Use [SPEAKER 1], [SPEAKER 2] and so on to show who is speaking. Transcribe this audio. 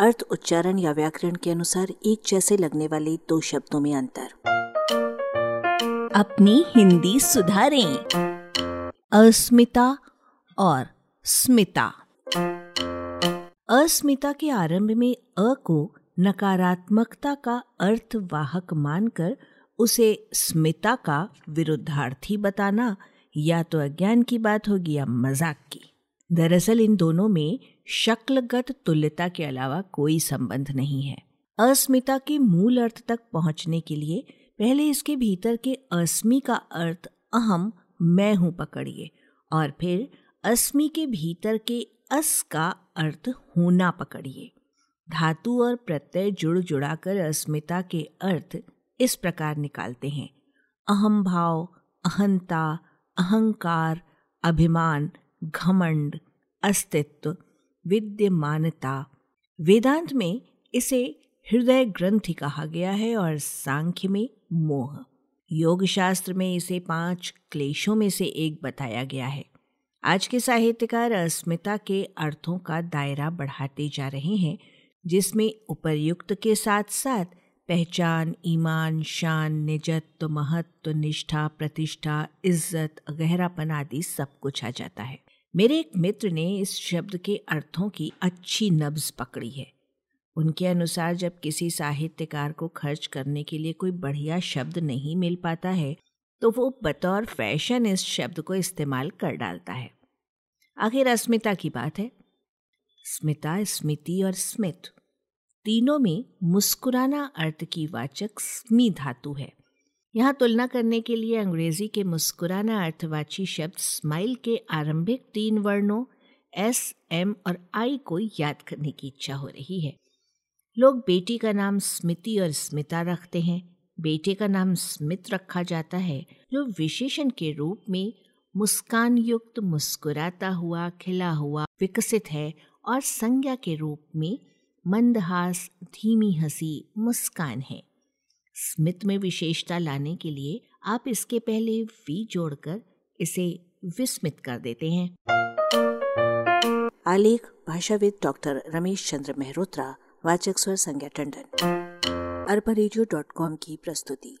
[SPEAKER 1] अर्थ, उच्चारण या व्याकरण के अनुसार एक जैसे लगने वाले दो शब्दों में अंतर।
[SPEAKER 2] अपनी हिंदी सुधारें। अस्मिता और स्मिता। अस्मिता के आरंभ में अ को नकारात्मकता का अर्थवाहक मानकर उसे स्मिता का विरुद्धार्थी बताना या तो अज्ञान की बात होगी या मज़ाक की। दरअसल इन दोनों में शक्लगत तुल्यता के अलावा कोई संबंध नहीं है। अस्मिता के मूल अर्थ तक पहुँचने के लिए पहले इसके भीतर के अस्मि का अर्थ अहम, मैं हूँ पकड़िए, और फिर अस्मि के भीतर के अस का अर्थ होना पकड़िए। धातु और प्रत्यय जुड़ जुड़ाकर अस्मिता के अर्थ इस प्रकार निकालते हैं। अहम भाव, अहंता, अहंकार, अभिमान, घमंड, अस्तित्व विद्यमानता। वेदांत में इसे हृदय ग्रंथि कहा गया है और सांख्य में मोह। योग शास्त्र में इसे पाँच क्लेशों में से एक बताया गया है। आज के साहित्यकार अस्मिता के अर्थों का दायरा बढ़ाते जा रहे हैं, जिसमें उपर्युक्त के साथ साथ पहचान, ईमान, शान, निजत्व, महत्व, निष्ठा, प्रतिष्ठा, इज़्ज़त, गहरापन आदि सब कुछ आ जाता है। मेरे एक मित्र ने इस शब्द के अर्थों की अच्छी नब्ज पकड़ी है। उनके अनुसार जब किसी साहित्यकार को खर्च करने के लिए कोई बढ़िया शब्द नहीं मिल पाता है तो वो बतौर फ़ैशन इस शब्द को इस्तेमाल कर डालता है। आखिर अस्मिता की बात है। स्मिता, स्मिति और स्मित, तीनों में मुस्कुराना अर्थ की वाचक स्मी धातु है। यहाँ तुलना करने के लिए अंग्रेज़ी के मुस्कुराना अर्थवाची शब्द स्माइल के आरंभिक तीन वर्णों, एस, एम और आई को याद करने की इच्छा हो रही है। लोग बेटी का नाम स्मिति और स्मिता रखते हैं। बेटे का नाम स्मित रखा जाता है, जो विशेषण के रूप में मुस्कान युक्त, मुस्कुराता हुआ, खिला हुआ, विकसित है और संज्ञा के रूप में मंदहास, धीमी हँसी, मुस्कान है। स्मित में विशेषता लाने के लिए आप इसके पहले वी जोड़कर इसे विस्मित कर देते हैं।
[SPEAKER 1] आलेख, भाषाविद डॉक्टर रमेश चंद्र मेहरोत्रा, वाचक स्वर संज्ञा टंडन। अरबा की प्रस्तुति।